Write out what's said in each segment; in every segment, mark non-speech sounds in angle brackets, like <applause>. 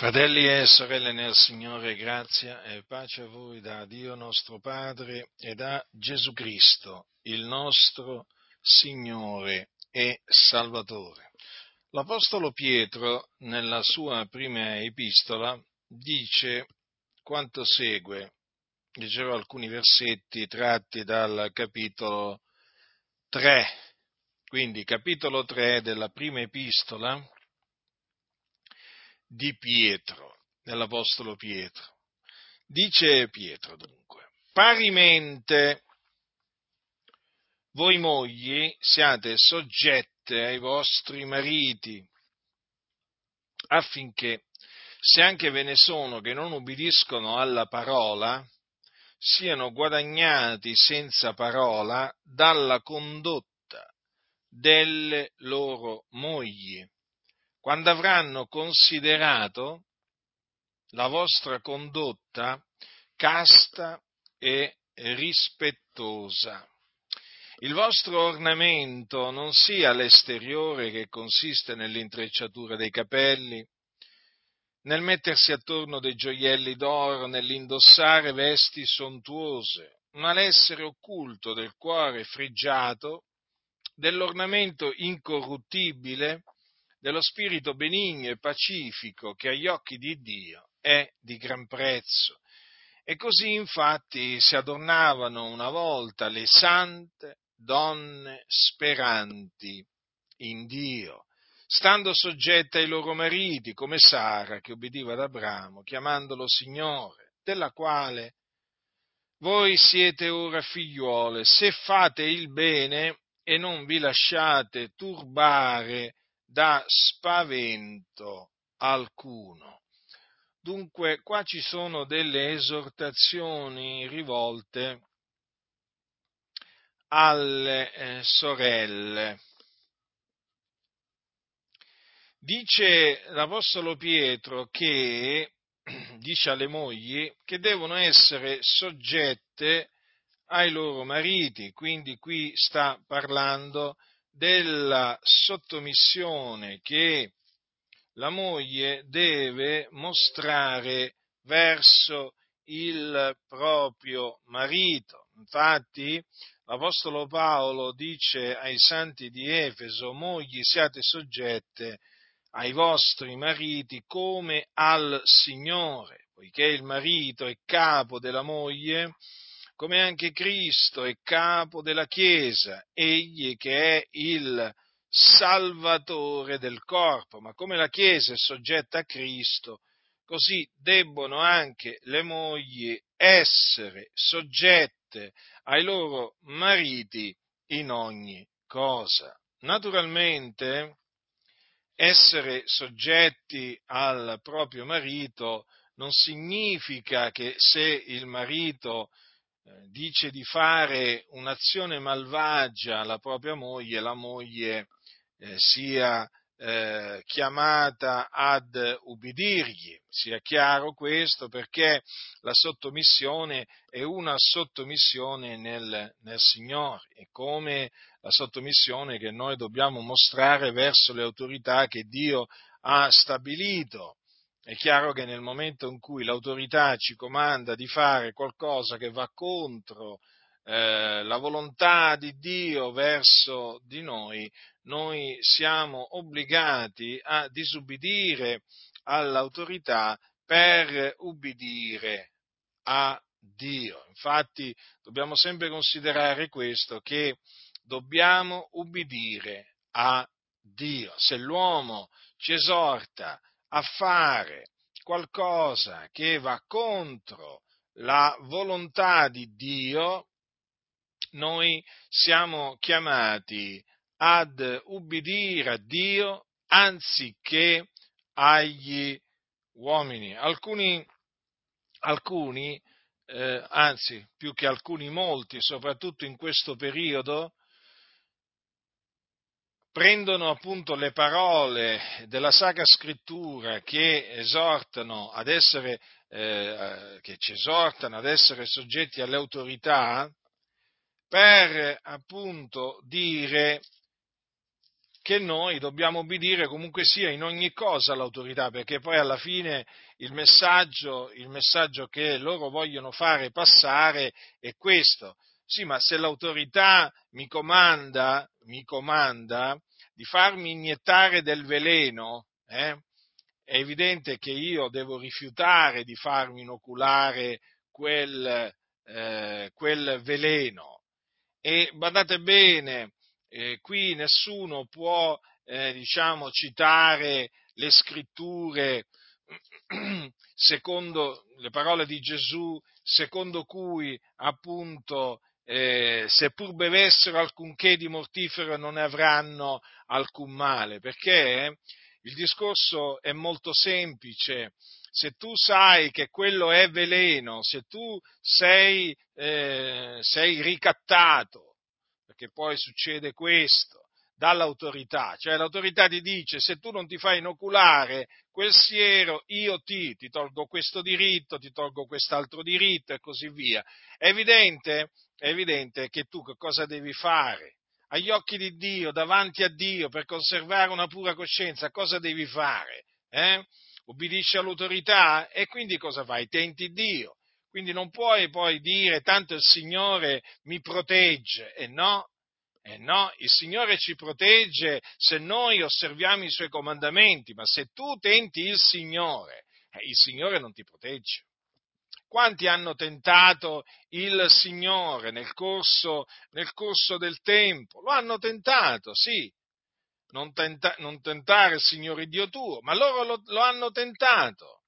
Fratelli e sorelle nel Signore, grazia e pace a voi da Dio nostro Padre e da Gesù Cristo, il nostro Signore e Salvatore. L'Apostolo Pietro, nella sua prima epistola, dice quanto segue. Leggerò alcuni versetti tratti dal capitolo 3, quindi capitolo 3 della prima epistola di Pietro, dell'Apostolo Pietro. Dice Pietro dunque, parimente voi mogli siate soggette ai vostri mariti, affinché, se anche ve ne sono che non ubbidiscono alla parola, siano guadagnati senza parola dalla condotta delle loro mogli quando avranno considerato la vostra condotta casta e rispettosa. Il vostro ornamento non sia l'esteriore che consiste nell'intrecciatura dei capelli, nel mettersi attorno dei gioielli d'oro, nell'indossare vesti sontuose, ma l'essere occulto del cuore frigiato, dell'ornamento incorruttibile, dello spirito benigno e pacifico che agli occhi di Dio è di gran prezzo. E così infatti si adornavano una volta le sante donne speranti in Dio, stando soggette ai loro mariti, come Sara che obbediva ad Abramo, chiamandolo Signore, della quale voi siete ora figliuole, se fate il bene e non vi lasciate turbare da spavento alcuno. Dunque, qua ci sono delle esortazioni rivolte alle eh, sorelle. Dice l'Apostolo Pietro che, <clears throat> dice alle mogli, che devono essere soggette ai loro mariti, quindi qui sta parlando della sottomissione che la moglie deve mostrare verso il proprio marito. Infatti, l'Apostolo Paolo dice ai santi di Efeso, mogli siate soggette ai vostri mariti come al Signore, poiché il marito è capo della moglie, come anche Cristo è capo della Chiesa, egli che è il Salvatore del corpo, ma come la Chiesa è soggetta a Cristo, così debbono anche le mogli essere soggette ai loro mariti in ogni cosa. Naturalmente, essere soggetti al proprio marito non significa che se il marito dice di fare un'azione malvagia alla propria moglie, la moglie eh, sia eh, chiamata ad ubbidirgli. Sia chiaro questo perché la sottomissione è una sottomissione nel, nel Signore, è come la sottomissione che noi dobbiamo mostrare verso le autorità che Dio ha stabilito. È chiaro che nel momento in cui l'autorità ci comanda di fare qualcosa che va contro eh, la volontà di Dio verso di noi, noi siamo obbligati a disubbidire all'autorità per ubbidire a Dio. Infatti dobbiamo sempre considerare questo, che dobbiamo ubbidire a Dio. Se l'uomo ci esorta a fare qualcosa che va contro la volontà di Dio, noi siamo chiamati ad ubbidire a Dio anziché agli uomini. Alcuni, alcuni eh, anzi più che alcuni molti, soprattutto in questo periodo, prendono appunto le parole della Sacra Scrittura che esortano ad essere, eh, che ci esortano ad essere soggetti alle autorità per appunto dire che noi dobbiamo obbedire comunque sia in ogni cosa all'autorità, perché poi alla fine il messaggio, il messaggio che loro vogliono fare passare è questo. Sì, ma se l'autorità mi comanda, mi comanda di farmi iniettare del veleno, eh, è evidente che io devo rifiutare di farmi inoculare quel, eh, quel veleno. E badate bene, eh, qui nessuno può, eh, diciamo, citare le scritture <clears throat> secondo le parole di Gesù, secondo cui appunto eh, seppur bevessero alcunché di mortifero non ne avranno alcun male, perché il discorso è molto semplice. Se tu sai che quello è veleno, se tu sei, eh, sei ricattato, perché poi succede questo, dall'autorità, cioè l'autorità ti dice se tu non ti fai inoculare quel siero io ti, ti tolgo questo diritto, ti tolgo quest'altro diritto e così via. È evidente, è evidente che tu che cosa devi fare? Agli occhi di Dio, davanti a Dio, per conservare una pura coscienza, cosa devi fare? Eh? Ubbidisci all'autorità e quindi cosa fai? Tenti Dio. Quindi non puoi poi dire tanto il Signore mi protegge, e no, e no, il Signore ci protegge se noi osserviamo i Suoi comandamenti, ma se tu tenti il Signore, eh, il Signore non ti protegge. Quanti hanno tentato il Signore nel corso, nel corso del tempo? Lo hanno tentato, sì, non, tenta, non, tentare il Signore Dio tuo, ma loro lo, lo hanno tentato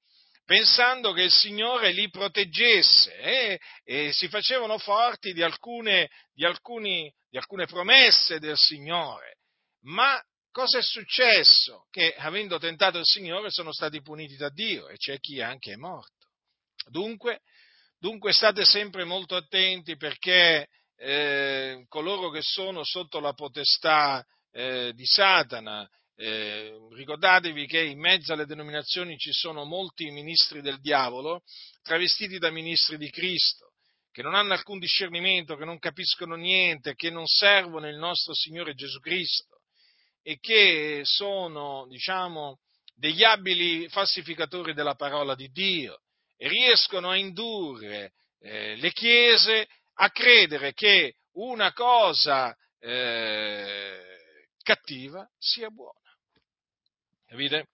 pensando che il Signore li proteggesse eh, e si facevano forti di alcune, di, alcuni, di alcune promesse del Signore. Ma cosa è successo? Che avendo tentato il Signore sono stati puniti da Dio e c'è chi anche è morto. Dunque, dunque state sempre molto attenti perché eh, coloro che sono sotto la potestà eh, di Satana eh, ricordatevi che in mezzo alle denominazioni ci sono molti ministri del diavolo travestiti da ministri di Cristo, che non hanno alcun discernimento, che non capiscono niente, che non servono il nostro Signore Gesù Cristo e che sono, diciamo, degli abili falsificatori della parola di Dio riescono a indurre eh, le chiese a credere che una cosa eh, cattiva sia buona. Capite?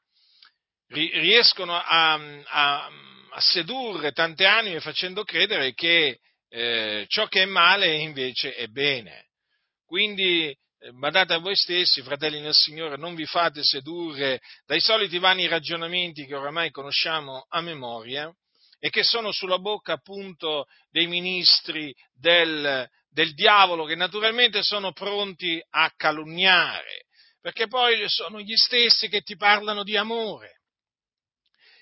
Riescono a, a, a sedurre tante anime facendo credere che eh, ciò che è male invece è bene. Quindi eh, badate a voi stessi, fratelli nel Signore, non vi fate sedurre dai soliti vani ragionamenti che oramai conosciamo a memoria e che sono sulla bocca appunto dei ministri del, del diavolo che naturalmente sono pronti a calunniare, perché poi sono gli stessi che ti parlano di amore,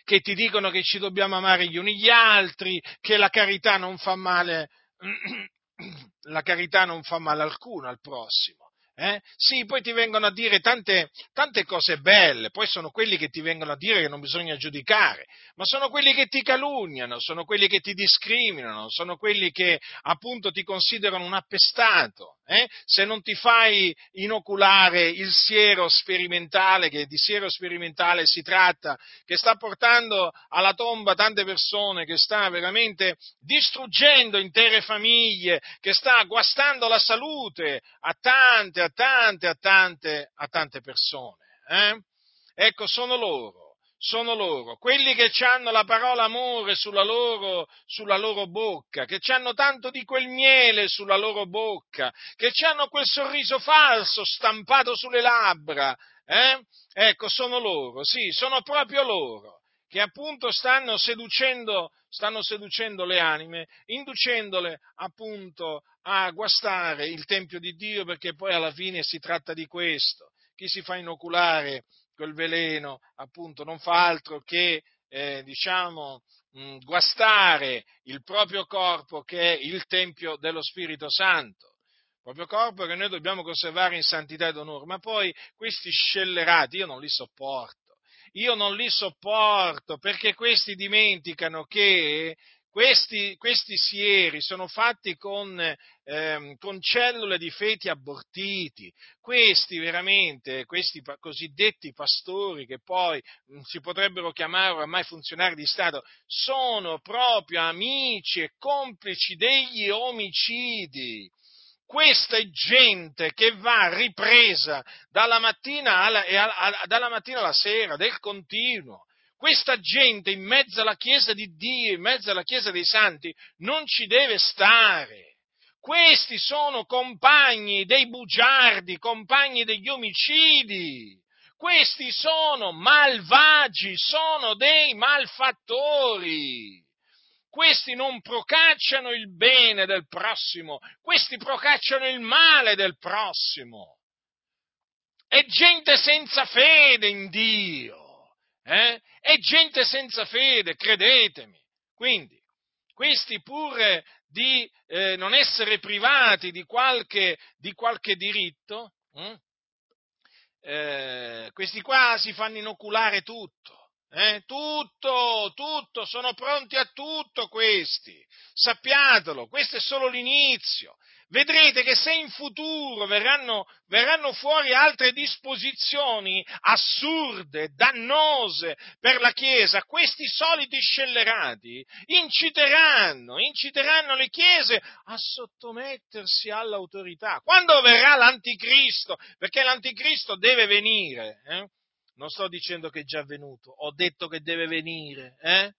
che ti dicono che ci dobbiamo amare gli uni gli altri, che la carità non fa male, <clears throat> la carità non fa male alcuno al prossimo. Eh? Sì, poi ti vengono a dire tante, tante, cose belle, poi sono quelli che ti vengono a dire che non bisogna giudicare, ma sono quelli che ti calunniano, sono quelli che ti discriminano, sono quelli che appunto ti considerano un appestato. Eh? Se non ti fai inoculare il siero sperimentale, che di siero sperimentale si tratta, che sta portando alla tomba tante persone, che sta veramente distruggendo intere famiglie, che sta guastando la salute a tante, a tante, a tante, a tante persone. Eh? Ecco, sono loro, sono loro, quelli che hanno la parola amore sulla loro, sulla loro bocca, che hanno tanto di quel miele sulla loro bocca, che hanno quel sorriso falso stampato sulle labbra. Eh? Ecco, sono loro, sì, sono proprio loro che appunto stanno seducendo, stanno seducendo le anime, inducendole appunto a guastare il Tempio di Dio, perché poi alla fine si tratta di questo. Chi si fa inoculare quel veleno, appunto, non fa altro che, eh, diciamo, mh, guastare il proprio corpo che è il Tempio dello Spirito Santo. Proprio corpo che noi dobbiamo conservare in santità ed onore, ma poi questi scellerati io non li sopporto. Io non li sopporto perché questi dimenticano che questi, questi sieri sono fatti con, ehm, con, cellule di feti abortiti. Questi veramente, questi cosiddetti pastori che poi mh, si potrebbero chiamare ormai funzionari di Stato, sono proprio amici e complici degli omicidi questa è gente che va ripresa dalla mattina alla, alla, dalla mattina alla sera, del continuo. Questa gente in mezzo alla Chiesa di Dio, in mezzo alla Chiesa dei Santi, non ci deve stare. Questi sono compagni dei bugiardi, compagni degli omicidi. Questi sono malvagi, sono dei malfattori questi non procacciano il bene del prossimo, questi procacciano il male del prossimo. È gente senza fede in Dio, eh? è gente senza fede, credetemi. Quindi, questi pur di eh, non essere privati di qualche, di qualche diritto, hm? eh, questi qua si fanno inoculare tutto eh? Tutto, tutto, sono pronti a tutto questi. Sappiatelo, questo è solo l'inizio. Vedrete che se in futuro verranno, verranno fuori altre disposizioni assurde, dannose per la Chiesa, questi soliti scellerati inciteranno, inciteranno le Chiese a sottomettersi all'autorità. Quando verrà l'anticristo? Perché l'anticristo deve venire. Eh? non sto dicendo che è già venuto, ho detto che deve venire. Eh?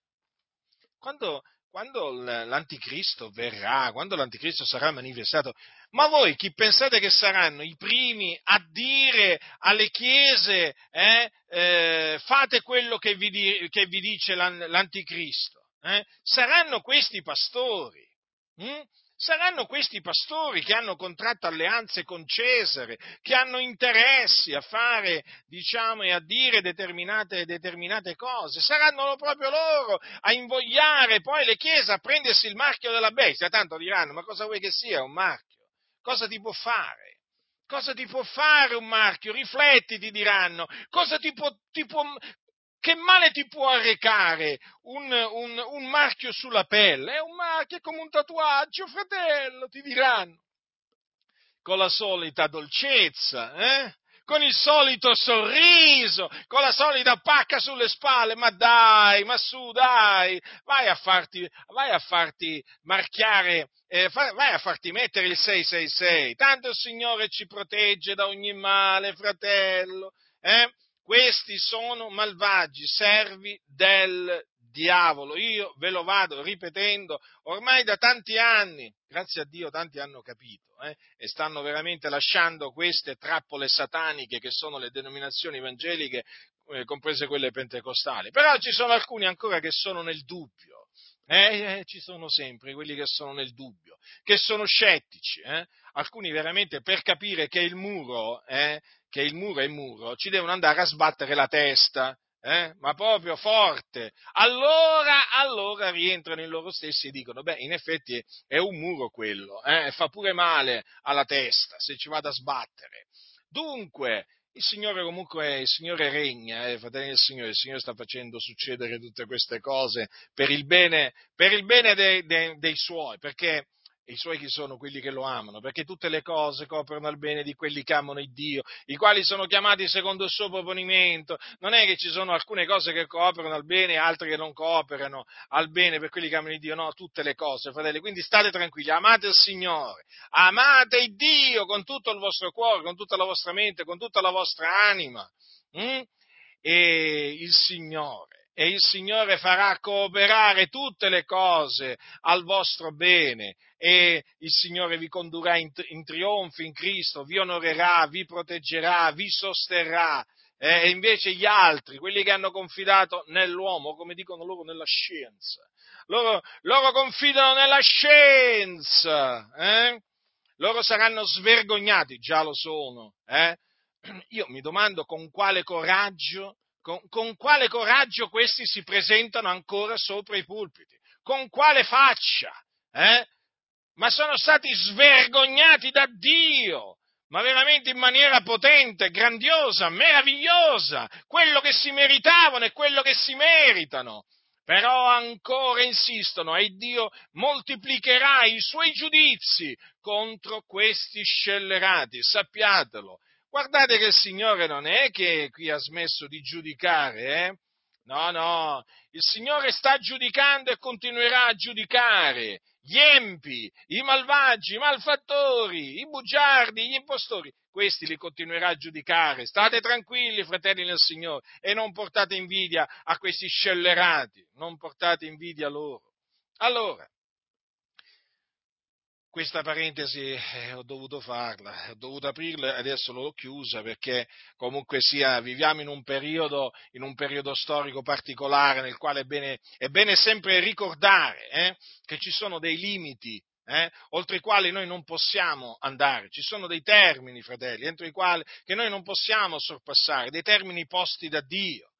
Quando, quando l'anticristo verrà, quando l'anticristo sarà manifestato, ma voi chi pensate che saranno i primi a dire alle chiese eh, eh, fate quello che vi, di, che vi dice l'anticristo? Eh? Saranno questi pastori. Hm? Saranno questi pastori che hanno contratto alleanze con Cesare, che hanno interessi a fare, diciamo, e a dire determinate, determinate cose. Saranno proprio loro a invogliare poi le chiese a prendersi il marchio della bestia. Tanto diranno, ma cosa vuoi che sia un marchio? Cosa ti può fare? Cosa ti può fare un marchio? Rifletti, ti diranno. Cosa ti può, ti può, che male ti può arrecare un, un, un, marchio sulla pelle? È un marchio, come un tatuaggio, fratello, ti diranno. Con la solita dolcezza, eh? con il solito sorriso, con la solita pacca sulle spalle, ma dai, ma su, dai, vai a farti, vai a farti marchiare, eh, vai a farti mettere il 666, tanto il Signore ci protegge da ogni male, fratello, eh? Questi sono malvagi, servi del diavolo. Io ve lo vado ripetendo ormai da tanti anni. Grazie a Dio tanti hanno capito eh, e stanno veramente lasciando queste trappole sataniche che sono le denominazioni evangeliche, eh, comprese quelle pentecostali. Però ci sono alcuni ancora che sono nel dubbio. Eh, eh, ci sono sempre quelli che sono nel dubbio, che sono scettici. Eh? Alcuni veramente per capire che il muro eh, che il muro è muro, ci devono andare a sbattere la testa, eh? ma proprio forte. Allora, allora rientrano in loro stessi e dicono, beh, in effetti è un muro quello, eh? fa pure male alla testa se ci vado a sbattere. Dunque, il Signore comunque, il Signore regna, eh, fratelli del Signore, il Signore sta facendo succedere tutte queste cose per il bene, per il bene dei, dei, dei Suoi, perché i suoi chi sono quelli che lo amano, perché tutte le cose coprono al bene di quelli che amano il Dio, i quali sono chiamati secondo il suo proponimento. Non è che ci sono alcune cose che cooperano al bene e altre che non cooperano al bene per quelli che amano il Dio, no, tutte le cose, fratelli. Quindi state tranquilli, amate il Signore, amate il Dio con tutto il vostro cuore, con tutta la vostra mente, con tutta la vostra anima. Mm? E il Signore e il Signore farà cooperare tutte le cose al vostro bene e il Signore vi condurrà in, in trionfo in Cristo, vi onorerà, vi proteggerà, vi sosterrà. Eh, e invece gli altri, quelli che hanno confidato nell'uomo, come dicono loro, nella scienza, loro, loro confidano nella scienza, eh? loro saranno svergognati, già lo sono. Eh? <clears throat> Io mi domando con quale coraggio con, con quale coraggio questi si presentano ancora sopra i pulpiti? Con quale faccia? Eh? Ma sono stati svergognati da Dio, ma veramente in maniera potente, grandiosa, meravigliosa, quello che si meritavano e quello che si meritano. però ancora insistono e Dio moltiplicherà i suoi giudizi contro questi scellerati, sappiatelo. Guardate che il Signore non è che qui ha smesso di giudicare, eh? No, no, il Signore sta giudicando e continuerà a giudicare gli empi, i malvagi, i malfattori, i bugiardi, gli impostori. Questi li continuerà a giudicare. State tranquilli, fratelli nel Signore, e non portate invidia a questi scellerati, non portate invidia a loro. Allora, questa parentesi eh, ho dovuto farla, ho dovuto aprirla e adesso l'ho chiusa perché comunque sia, viviamo in un periodo, in un periodo storico particolare nel quale è bene, è bene sempre ricordare eh, che ci sono dei limiti eh, oltre i quali noi non possiamo andare, ci sono dei termini, fratelli, entro i quali che noi non possiamo sorpassare, dei termini posti da Dio.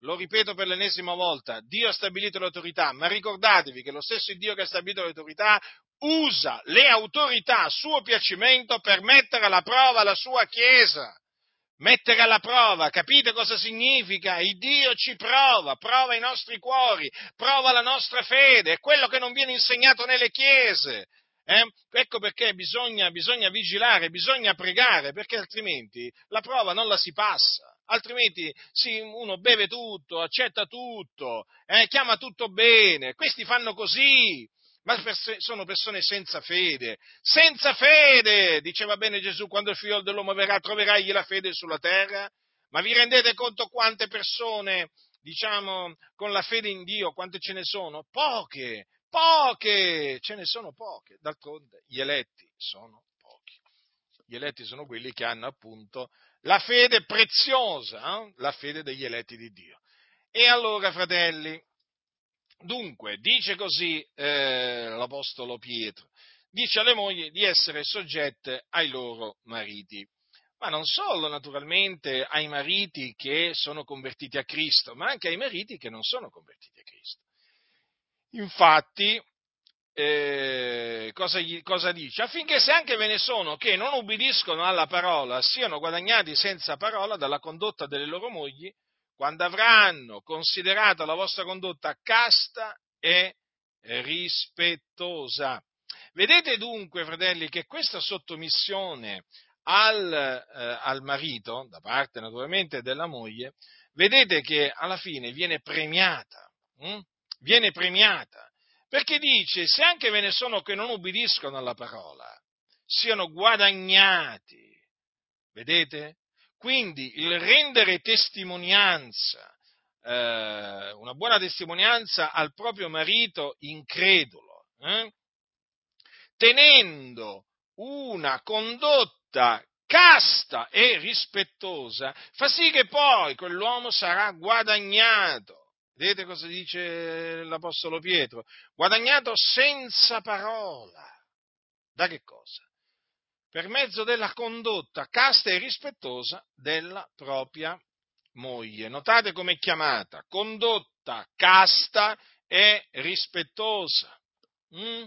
Lo ripeto per l'ennesima volta, Dio ha stabilito l'autorità, ma ricordatevi che lo stesso Dio che ha stabilito l'autorità usa le autorità a suo piacimento per mettere alla prova la sua Chiesa. Mettere alla prova, capite cosa significa? Il Dio ci prova, prova i nostri cuori, prova la nostra fede, è quello che non viene insegnato nelle chiese. Eh? Ecco perché bisogna, bisogna vigilare, bisogna pregare, perché altrimenti la prova non la si passa altrimenti sì, uno beve tutto, accetta tutto, eh, chiama tutto bene, questi fanno così, ma sono persone senza fede, senza fede, diceva bene Gesù, quando il figlio dell'uomo verrà, troverà egli la fede sulla terra? Ma vi rendete conto quante persone, diciamo, con la fede in Dio, quante ce ne sono? Poche, poche, ce ne sono poche, d'altronde gli eletti sono pochi. Gli eletti sono quelli che hanno appunto la fede preziosa, eh? la fede degli eletti di Dio. E allora, fratelli, Dunque, dice così eh, l'Apostolo Pietro, dice alle mogli di essere soggette ai loro mariti, ma non solo naturalmente ai mariti che sono convertiti a Cristo, ma anche ai mariti che non sono convertiti a Cristo. Infatti, eh, cosa, gli, cosa, dice? Affinché se anche ve ne sono che non ubbidiscono alla parola siano guadagnati senza parola dalla condotta delle loro mogli, quando avranno considerato la vostra condotta casta e rispettosa. Vedete dunque, fratelli, che questa sottomissione al, eh, al marito, da parte naturalmente della moglie, vedete che alla fine viene premiata, hm? viene premiata, perché dice, se anche ve ne sono che non ubbidiscono alla parola, siano guadagnati, vedete? Quindi il rendere testimonianza, eh, una buona testimonianza al proprio marito incredulo, eh, tenendo una condotta casta e rispettosa, fa sì che poi quell'uomo sarà guadagnato. Vedete cosa dice l'Apostolo Pietro? Guadagnato senza parola. Da che cosa? Per mezzo della condotta casta e rispettosa della propria moglie. Notate come è chiamata, condotta casta e rispettosa. Mm?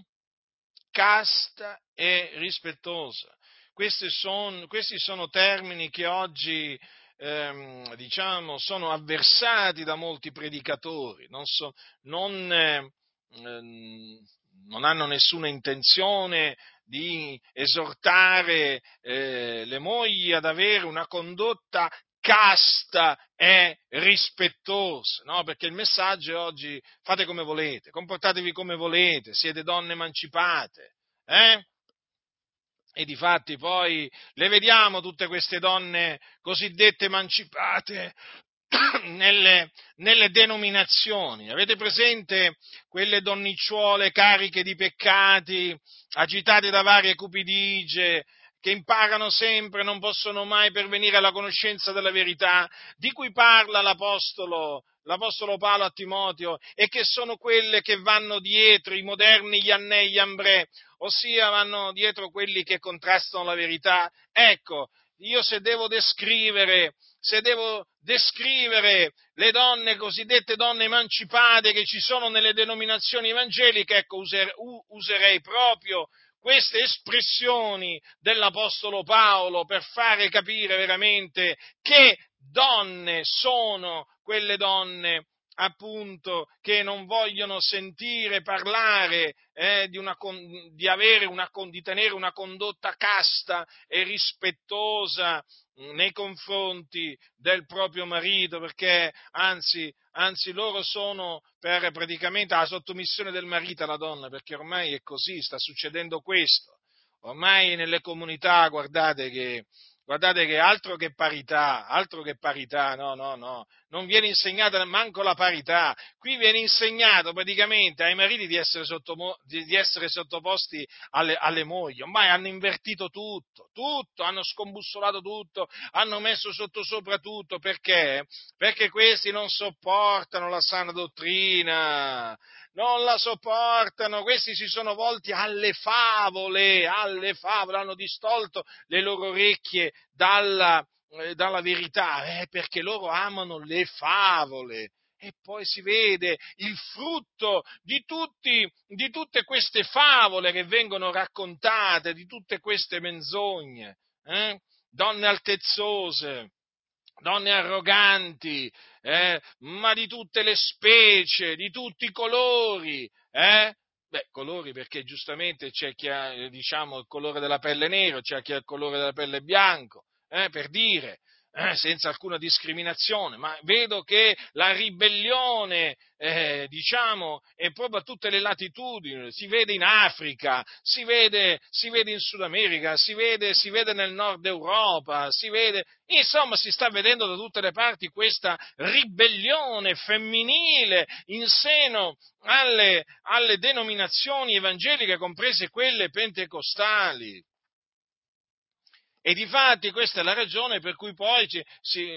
Casta e rispettosa. Questi sono, questi sono termini che oggi ehm, diciamo, sono avversati da molti predicatori, non, so, non, eh, non hanno nessuna intenzione di esortare eh, le mogli ad avere una condotta casta e rispettosa, no? Perché il messaggio è oggi fate come volete, comportatevi come volete, siete donne emancipate, eh? E di fatti poi le vediamo tutte queste donne cosiddette emancipate <clears throat> nelle, nelle, denominazioni. Avete presente quelle donnicciuole cariche di peccati, agitate da varie cupidigie, che imparano sempre, non possono mai pervenire alla conoscenza della verità, di cui parla l'Apostolo, l'Apostolo Paolo a Timoteo, e che sono quelle che vanno dietro i moderni Iannè e Iambrè, ossia vanno dietro quelli che contrastano la verità. Ecco, io se devo descrivere, se devo descrivere le donne, cosiddette donne emancipate che ci sono nelle denominazioni evangeliche, ecco, userei proprio queste espressioni dell'Apostolo Paolo per fare capire veramente che donne sono quelle donne appunto che non vogliono sentire parlare eh, di, una, di, una, di tenere una condotta casta e rispettosa nei confronti del proprio marito, perché anzi, anzi loro sono per praticamente la sottomissione del marito alla donna, perché ormai è così, sta succedendo questo. Ormai nelle comunità, guardate che Guardate che altro che parità, altro che parità, no, no, no, non viene insegnata manco la parità, qui viene insegnato praticamente ai mariti di essere, sottomo, di essere sottoposti alle, alle, mogli, ormai hanno invertito tutto, tutto, hanno scombussolato tutto, hanno messo sotto sopra tutto, perché? Perché questi non sopportano la sana dottrina, non la sopportano, questi si sono volti alle favole, alle favole, hanno distolto le loro orecchie dalla, eh, dalla verità, eh, perché loro amano le favole. E poi si vede il frutto di, tutti, di tutte queste favole che vengono raccontate, di tutte queste menzogne. Eh? Donne altezzose, donne arroganti, eh, ma di tutte le specie, di tutti i colori, eh? Beh, colori perché giustamente c'è chi ha diciamo, il colore della pelle nero, c'è chi ha il colore della pelle bianco, eh, per dire, eh, senza alcuna discriminazione, ma vedo che la ribellione, eh, diciamo, è proprio a tutte le latitudini, si vede in Africa, si vede, si vede in Sud America, si vede, si vede nel nord Europa, si vede, insomma si sta vedendo da tutte le parti questa ribellione femminile in seno alle, alle denominazioni evangeliche, comprese quelle pentecostali. E difatti questa è la ragione per cui poi ci, si,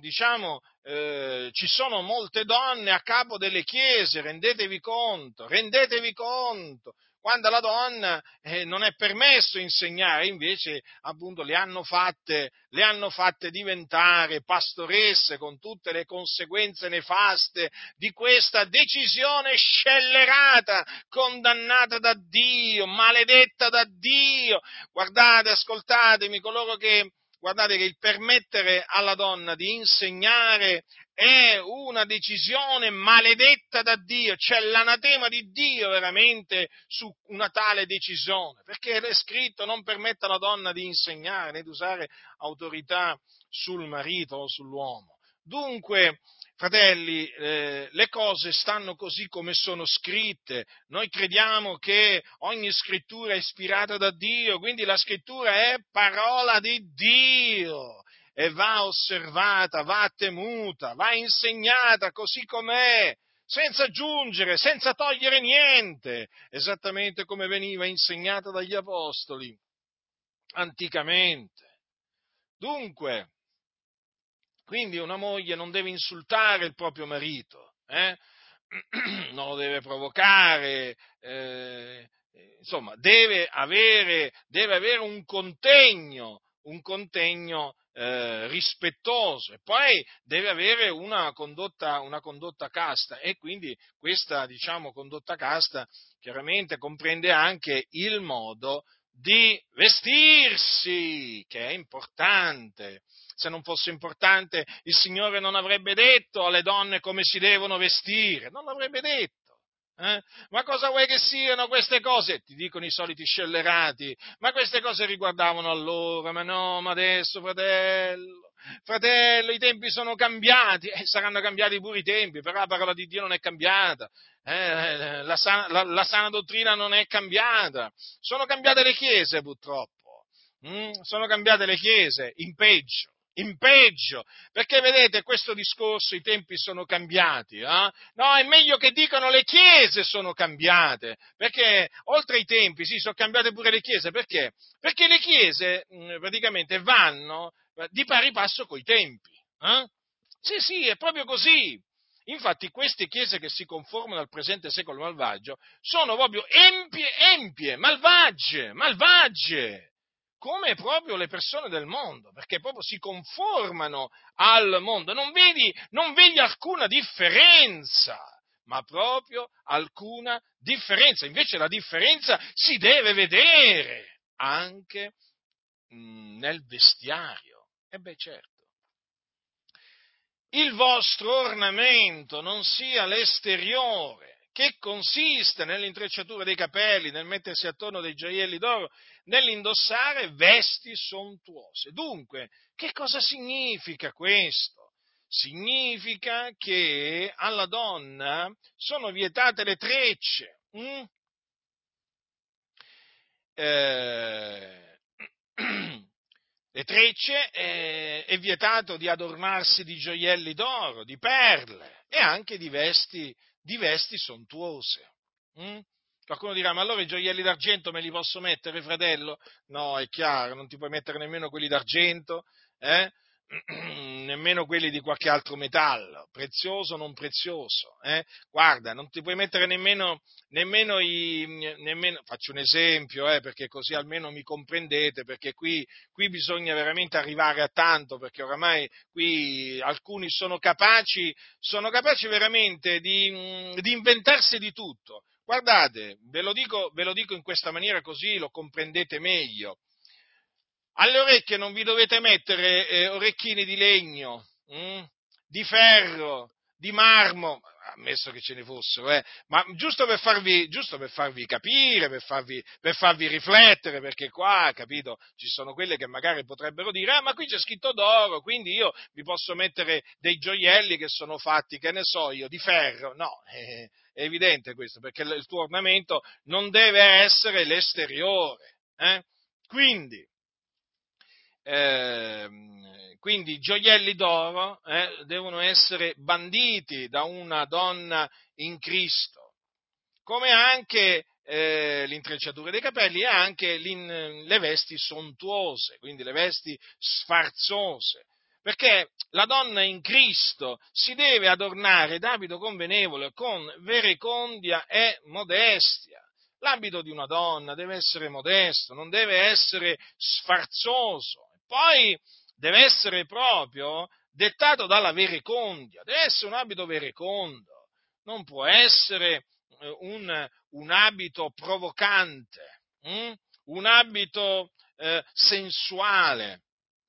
diciamo, eh, ci sono molte donne a capo delle chiese, rendetevi conto, rendetevi conto, quando alla donna eh, non è permesso insegnare, invece appunto le hanno, fatte, le hanno fatte diventare pastoresse con tutte le conseguenze nefaste di questa decisione scellerata, condannata da Dio, maledetta da Dio. Guardate, ascoltatemi, coloro che guardate che il permettere alla donna di insegnare è una decisione maledetta da Dio, c'è l'anatema di Dio veramente su una tale decisione, perché è scritto non permetta alla donna di insegnare né di usare autorità sul marito o sull'uomo. Dunque, Fratelli, eh, le cose stanno così come sono scritte. Noi crediamo che ogni scrittura è ispirata da Dio, quindi la scrittura è parola di Dio e va osservata, va temuta, va insegnata così com'è, senza aggiungere, senza togliere niente, esattamente come veniva insegnata dagli apostoli anticamente. Dunque, quindi una moglie non deve insultare il proprio marito, eh? <clears throat> non lo deve provocare, eh, insomma, deve avere, deve avere, un contegno, un contegno eh, rispettoso e poi deve avere una condotta, una condotta casta e quindi questa, diciamo, condotta casta chiaramente comprende anche il modo di vestirsi, che è importante se non fosse importante, il Signore non avrebbe detto alle donne come si devono vestire, non l'avrebbe detto. Eh? Ma cosa vuoi che siano queste cose? Ti dicono i soliti scellerati, ma queste cose riguardavano allora, ma no, ma adesso, fratello, fratello, i tempi sono cambiati, eh, saranno cambiati pure i tempi, però la parola di Dio non è cambiata, eh, la, sana, la, la, sana, dottrina non è cambiata, sono cambiate le chiese purtroppo, mm? sono cambiate le chiese in peggio in peggio, perché vedete questo discorso, i tempi sono cambiati, eh? no, è meglio che dicano le chiese sono cambiate, perché oltre ai tempi, sì, sono cambiate pure le chiese, perché? Perché le chiese mh, mm, praticamente vanno eh, di pari passo coi tempi, eh? sì, sì, è proprio così, Infatti queste chiese che si conformano al presente secolo malvagio sono proprio empie, empie, malvagie, malvagie come proprio le persone del mondo, perché proprio si conformano al mondo. Non vedi, non vedi alcuna differenza, ma proprio alcuna differenza. Invece la differenza si deve vedere anche nel vestiario. E beh certo. il vostro ornamento non sia l'esteriore, che consiste nell'intrecciatura dei capelli, nel mettersi attorno dei gioielli d'oro, nell'indossare vesti sontuose. Dunque, che cosa significa questo? Significa che alla donna sono vietate le trecce. Hm? Eh, <clears throat> le trecce eh, è vietato di adornarsi di gioielli d'oro, di perle e anche di vesti, di vesti sontuose. Mm? Qualcuno dirà, ma allora i gioielli d'argento me li posso mettere, fratello? No, è chiaro, non ti puoi mettere nemmeno quelli d'argento, eh? <clears throat> nemmeno quelli di qualche altro metallo, prezioso o non prezioso. Eh? Guarda, non ti puoi mettere nemmeno, nemmeno i... Nemmeno, faccio un esempio, eh, perché così almeno mi comprendete, perché qui, qui bisogna veramente arrivare a tanto, perché oramai qui alcuni sono capaci, sono capaci veramente di, di inventarsi di tutto. Guardate, ve lo, dico, ve lo dico in questa maniera così lo comprendete meglio. Alle orecchie non vi dovete mettere eh, orecchini di legno, hm? di ferro, di marmo, ammesso che ce ne fossero, eh, ma giusto per, farvi, giusto per farvi capire, per farvi, per farvi, riflettere, perché qua, capito, ci sono quelle che magari potrebbero dire, ah, ma qui c'è scritto d'oro, quindi io vi posso mettere dei gioielli che sono fatti, che ne so io, di ferro. No, eh, è evidente questo, perché il tuo ornamento non deve essere l'esteriore. Eh? Quindi, eh, quindi i gioielli d'oro eh, devono essere banditi da una donna in Cristo, come anche eh, l'intrecciatura dei capelli e anche le vesti sontuose, quindi le vesti sfarzose perché la donna in Cristo si deve adornare d'abito convenevole con verecondia e modestia. L'abito di una donna deve essere modesto, non deve essere sfarzoso. Poi deve essere proprio dettato dalla verecondia, deve essere un abito verecondo, non può essere eh, un, un abito provocante, hm? un abito eh, sensuale,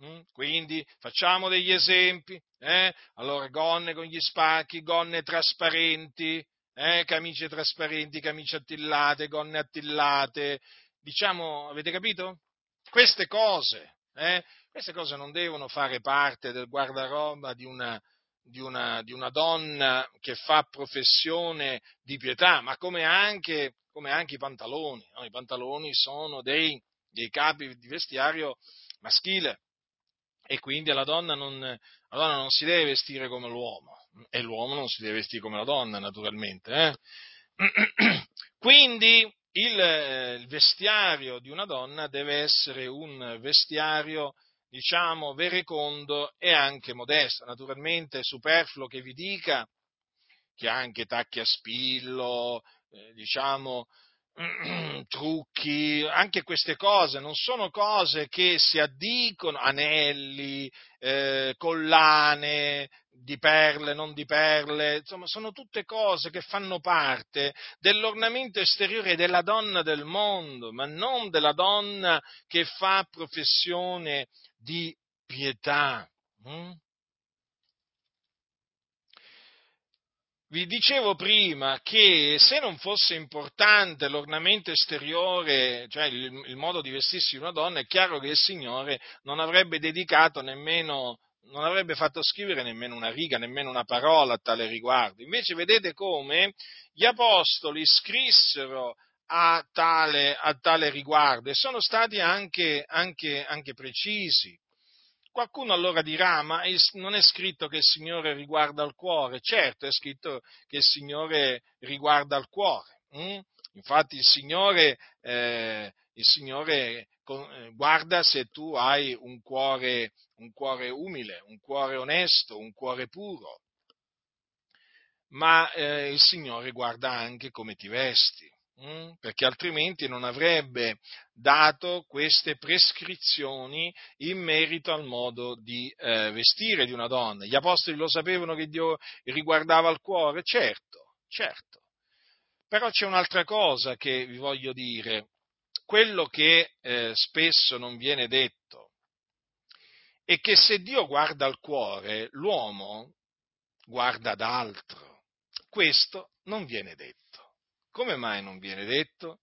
Mm? Quindi facciamo degli esempi. Eh? Allora, gonne con gli spacchi, gonne trasparenti, eh? camicie trasparenti, camicie attillate, gonne attillate. Diciamo, avete capito? Queste cose, eh? queste cose non devono fare parte del guardaroba di una, di una, di una donna che fa professione di pietà, ma come anche, come anche i pantaloni. No? I pantaloni sono dei, dei capi di vestiario maschile e quindi la donna, non, la donna non si deve vestire come l'uomo e l'uomo non si deve vestire come la donna, naturalmente. Eh? <clears throat> Quindi il, il, vestiario di una donna deve essere un vestiario, diciamo, verecondo e anche modesto. Naturalmente è superfluo che vi dica che anche tacchi a spillo, eh, diciamo, <clears throat> trucchi, anche queste cose non sono cose che si addicono, anelli, eh, collane di perle, non di perle, insomma sono tutte cose che fanno parte dell'ornamento esteriore della donna del mondo, ma non della donna che fa professione di pietà. Hm? Vi dicevo prima che se non fosse importante l'ornamento esteriore, cioè il, il, modo di vestirsi di una donna, è chiaro che il Signore non avrebbe dedicato nemmeno, non avrebbe fatto scrivere nemmeno una riga, nemmeno una parola a tale riguardo. Invece vedete come gli apostoli scrissero a tale, a tale riguardo e sono stati anche, anche, anche precisi. Qualcuno allora dirà, ma non è scritto che il Signore riguarda il cuore? Certo, è scritto che il Signore riguarda il cuore. Hm? Infatti il Signore, eh, il Signore eh, guarda se tu hai un cuore, un cuore umile, un cuore onesto, un cuore puro. Ma eh, il Signore guarda anche come ti vesti. Mm? perché altrimenti non avrebbe dato queste prescrizioni in merito al modo di eh, vestire di una donna. Gli apostoli lo sapevano che Dio riguardava il cuore? Certo, certo. Però c'è un'altra cosa che vi voglio dire, quello che eh, spesso non viene detto è che se Dio guarda il cuore, l'uomo guarda ad altro. Questo non viene detto. Come mai non viene detto?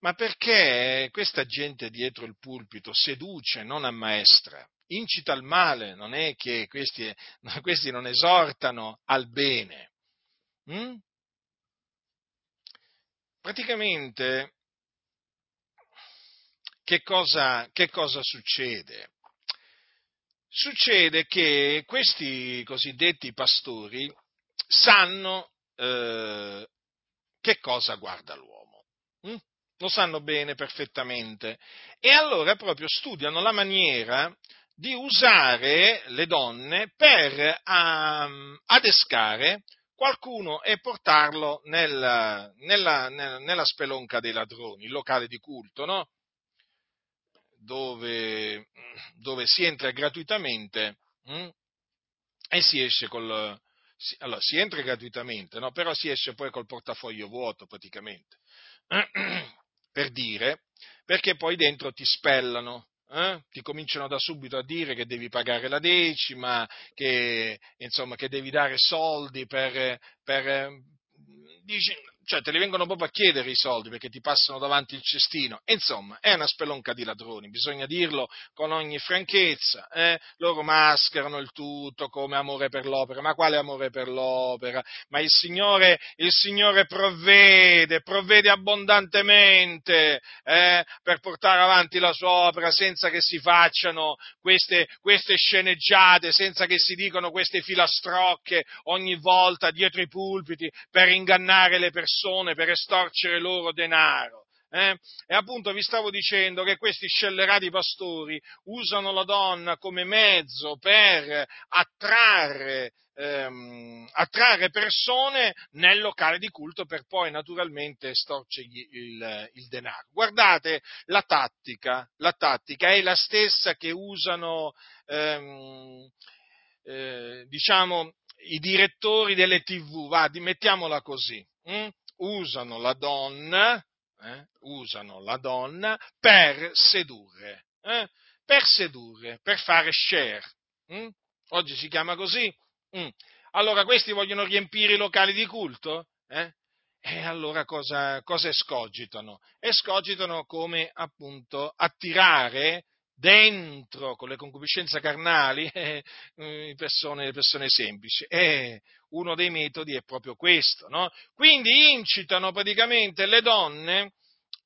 Ma perché questa gente dietro il pulpito seduce, non ammaestra, incita al male, non è che questi, <laughs> questi non esortano al bene. Mm? Praticamente, che cosa, che cosa succede? Succede che questi cosiddetti pastori sanno eh, che cosa guarda l'uomo. Hm? Lo sanno bene, perfettamente. E allora proprio studiano la maniera di usare le donne per um, adescare qualcuno e portarlo nel, nella, nella, spelonca dei ladroni, il locale di culto, no? dove, dove, si entra gratuitamente hm? e si esce col... Allora, si entra gratuitamente, no? però si esce poi col portafoglio vuoto praticamente. <clears throat> per dire, perché poi dentro ti spellano, eh? ti cominciano da subito a dire che devi pagare la decima, che, insomma, che devi dare soldi per, per dici, cioè te li vengono proprio a chiedere i soldi perché ti passano davanti il cestino. insomma, è una spelonca di ladroni, bisogna dirlo con ogni franchezza. Eh? Loro mascherano il tutto come amore per l'opera, ma quale amore per l'opera? Ma il Signore, il Signore provvede, provvede abbondantemente eh? per portare avanti la sua opera senza che si facciano queste, queste sceneggiate, senza che si dicano queste filastrocche ogni volta dietro i pulpiti per ingannare le persone persone per estorcere loro denaro. Eh? E appunto vi stavo dicendo che questi scellerati pastori usano la donna come mezzo per attrarre, ehm, attrarre persone nel locale di culto per poi naturalmente estorcergli il, il denaro. Guardate, la tattica, la tattica è la stessa che usano, ehm, eh, diciamo, i direttori delle tv, va, mettiamola così. Hm? Usano la donna, eh, usano la donna per sedurre, eh, per sedurre, per fare share. Hm? Oggi si chiama così. Hm. Allora questi vogliono riempire i locali di culto? Eh? E allora cosa, cosa escogitano? Escogitano come appunto attirare dentro con le concupiscenze carnali <laughs> eh, eh persone, persone, semplici. E uno dei metodi è proprio questo, no? Quindi incitano praticamente le donne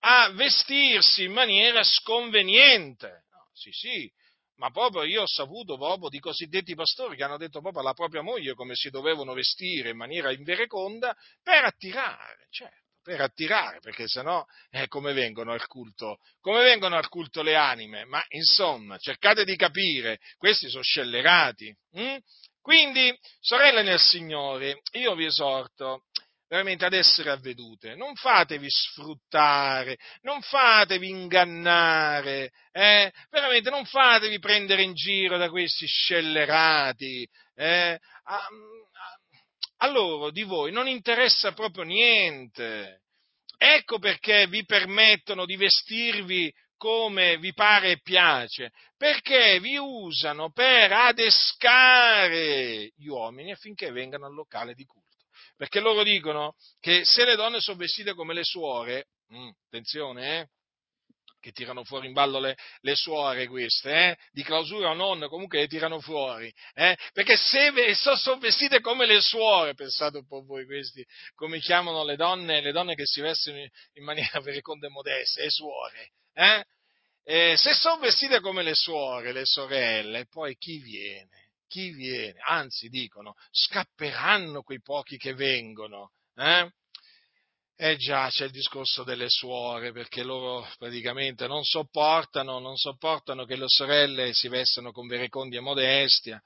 a vestirsi in maniera sconveniente. No, sì, sì, ma proprio io ho saputo proprio di cosiddetti pastori che hanno detto proprio alla propria moglie come si dovevano vestire in maniera invereconda per attirare, certo per attirare, perché sennò eh, come, vengono al culto, come vengono al culto le anime? Ma insomma, cercate di capire, questi sono scellerati. Hm? Quindi, sorelle nel Signore, io vi esorto veramente ad essere avvedute, non fatevi sfruttare, non fatevi ingannare, eh? veramente non fatevi prendere in giro da questi scellerati. Eh? A, a loro di voi non interessa proprio niente. Ecco perché vi permettono di vestirvi come vi pare e piace, perché vi usano per adescare gli uomini affinché vengano al locale di culto. Perché loro dicono che se le donne sono vestite come le suore, mm, attenzione, eh, che tirano fuori in ballo le, le suore queste, eh? di clausura o non, comunque le tirano fuori, eh? perché se so, sono vestite come le suore, pensate un po' voi questi, come chiamano le donne, le donne che si vestono in maniera <laughs> vereconda e modesta, le suore? Eh, se sono vestite come le suore, le sorelle, poi chi viene? Chi viene? Anzi, dicono, scapperanno quei pochi che vengono. Eh? Eh già, c'è il discorso delle suore, perché loro praticamente non sopportano, non sopportano che le sorelle si vestano con verecondia e modestia,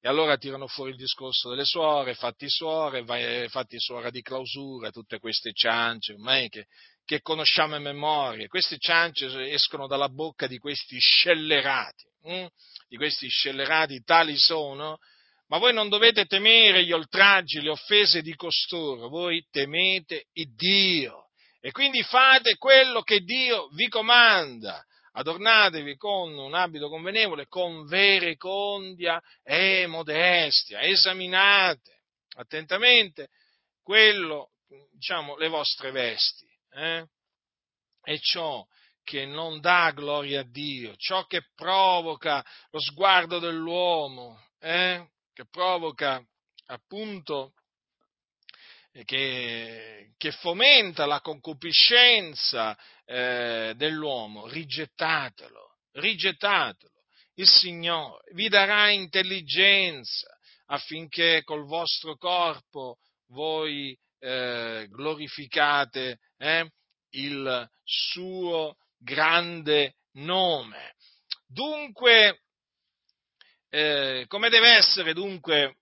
e allora tirano fuori il discorso delle suore, fatti suore, fatti suora di clausura, tutte queste ciance ormai che, che conosciamo a memoria. Queste ciance escono dalla bocca di questi scellerati, hm? di questi scellerati tali sono ma voi non dovete temere gli oltraggi, le offese di costoro, voi temete il Dio. E quindi fate quello che Dio vi comanda. Adornatevi con un abito convenevole, con verecondia e modestia. Esaminate attentamente, quello, diciamo, le vostre vesti, eh? e ciò che non dà gloria a Dio, ciò che provoca lo sguardo dell'uomo, eh? Che provoca appunto che, che, fomenta la concupiscenza eh, dell'uomo, rigettatelo, rigettatelo. Il Signore vi darà intelligenza affinché col vostro corpo voi eh, glorificate eh, il suo grande nome. Dunque, eh, come deve essere dunque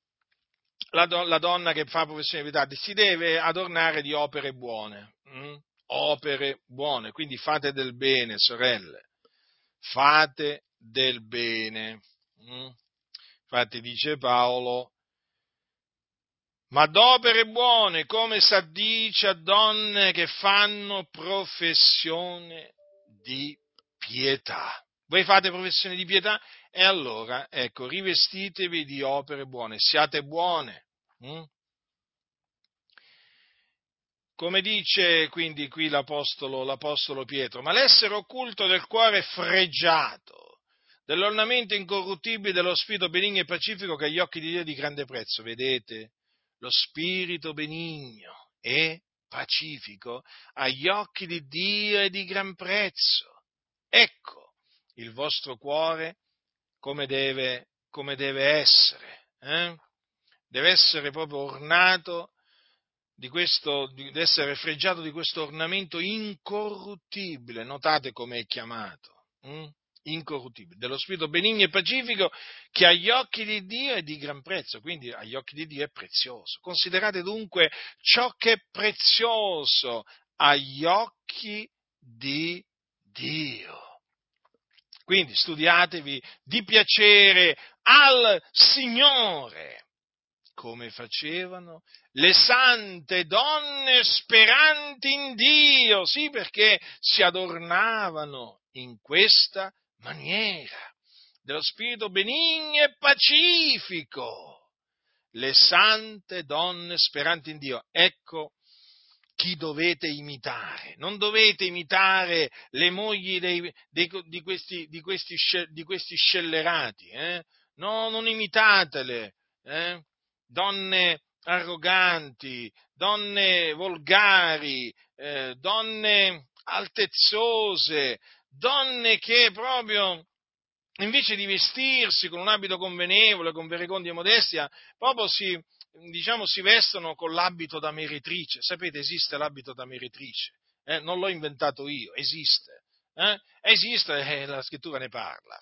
la, do, la, donna che fa professione di pietà? Si deve adornare di opere buone, hm? opere buone, quindi fate del bene, sorelle, fate del bene. Hm? Infatti dice Paolo, ma d'opere buone, come s'addice a donne che fanno professione di pietà. Voi fate professione di pietà? E allora, ecco, rivestitevi di opere buone, siate buone. Hm? Come dice quindi qui l'apostolo, l'apostolo Pietro, ma l'essere occulto del cuore fregiato, dell'ornamento incorruttibile dello spirito benigno e pacifico che agli occhi di Dio è di grande prezzo, vedete? lo spirito benigno e pacifico agli occhi di Dio è di gran prezzo. Ecco il vostro cuore come deve, come deve essere. Eh? Deve essere proprio ornato di questo, deve essere freggiato di questo ornamento incorruttibile. Notate come è chiamato. Hm? incorruttibile, dello spirito benigno e pacifico che agli occhi di Dio è di gran prezzo, quindi agli occhi di Dio è prezioso. Considerate dunque ciò che è prezioso agli occhi di Dio. Quindi studiatevi di piacere al Signore, come facevano le sante donne speranti in Dio, sì perché si adornavano in questa maniera, dello spirito benigno e pacifico, le sante donne speranti in Dio. Ecco chi dovete imitare. Non dovete imitare le mogli dei, dei, di, questi, di, questi, di, questi, scellerati. Eh? No, non imitatele. Eh? Donne arroganti, donne volgari, eh, donne altezzose, donne che proprio invece di vestirsi con un abito convenevole, con verecondia e modestia, proprio si, diciamo, si vestono con l'abito da meretrice. Sapete, esiste l'abito da meretrice, eh? non l'ho inventato io, esiste. Eh? Esiste e eh, la scrittura ne parla.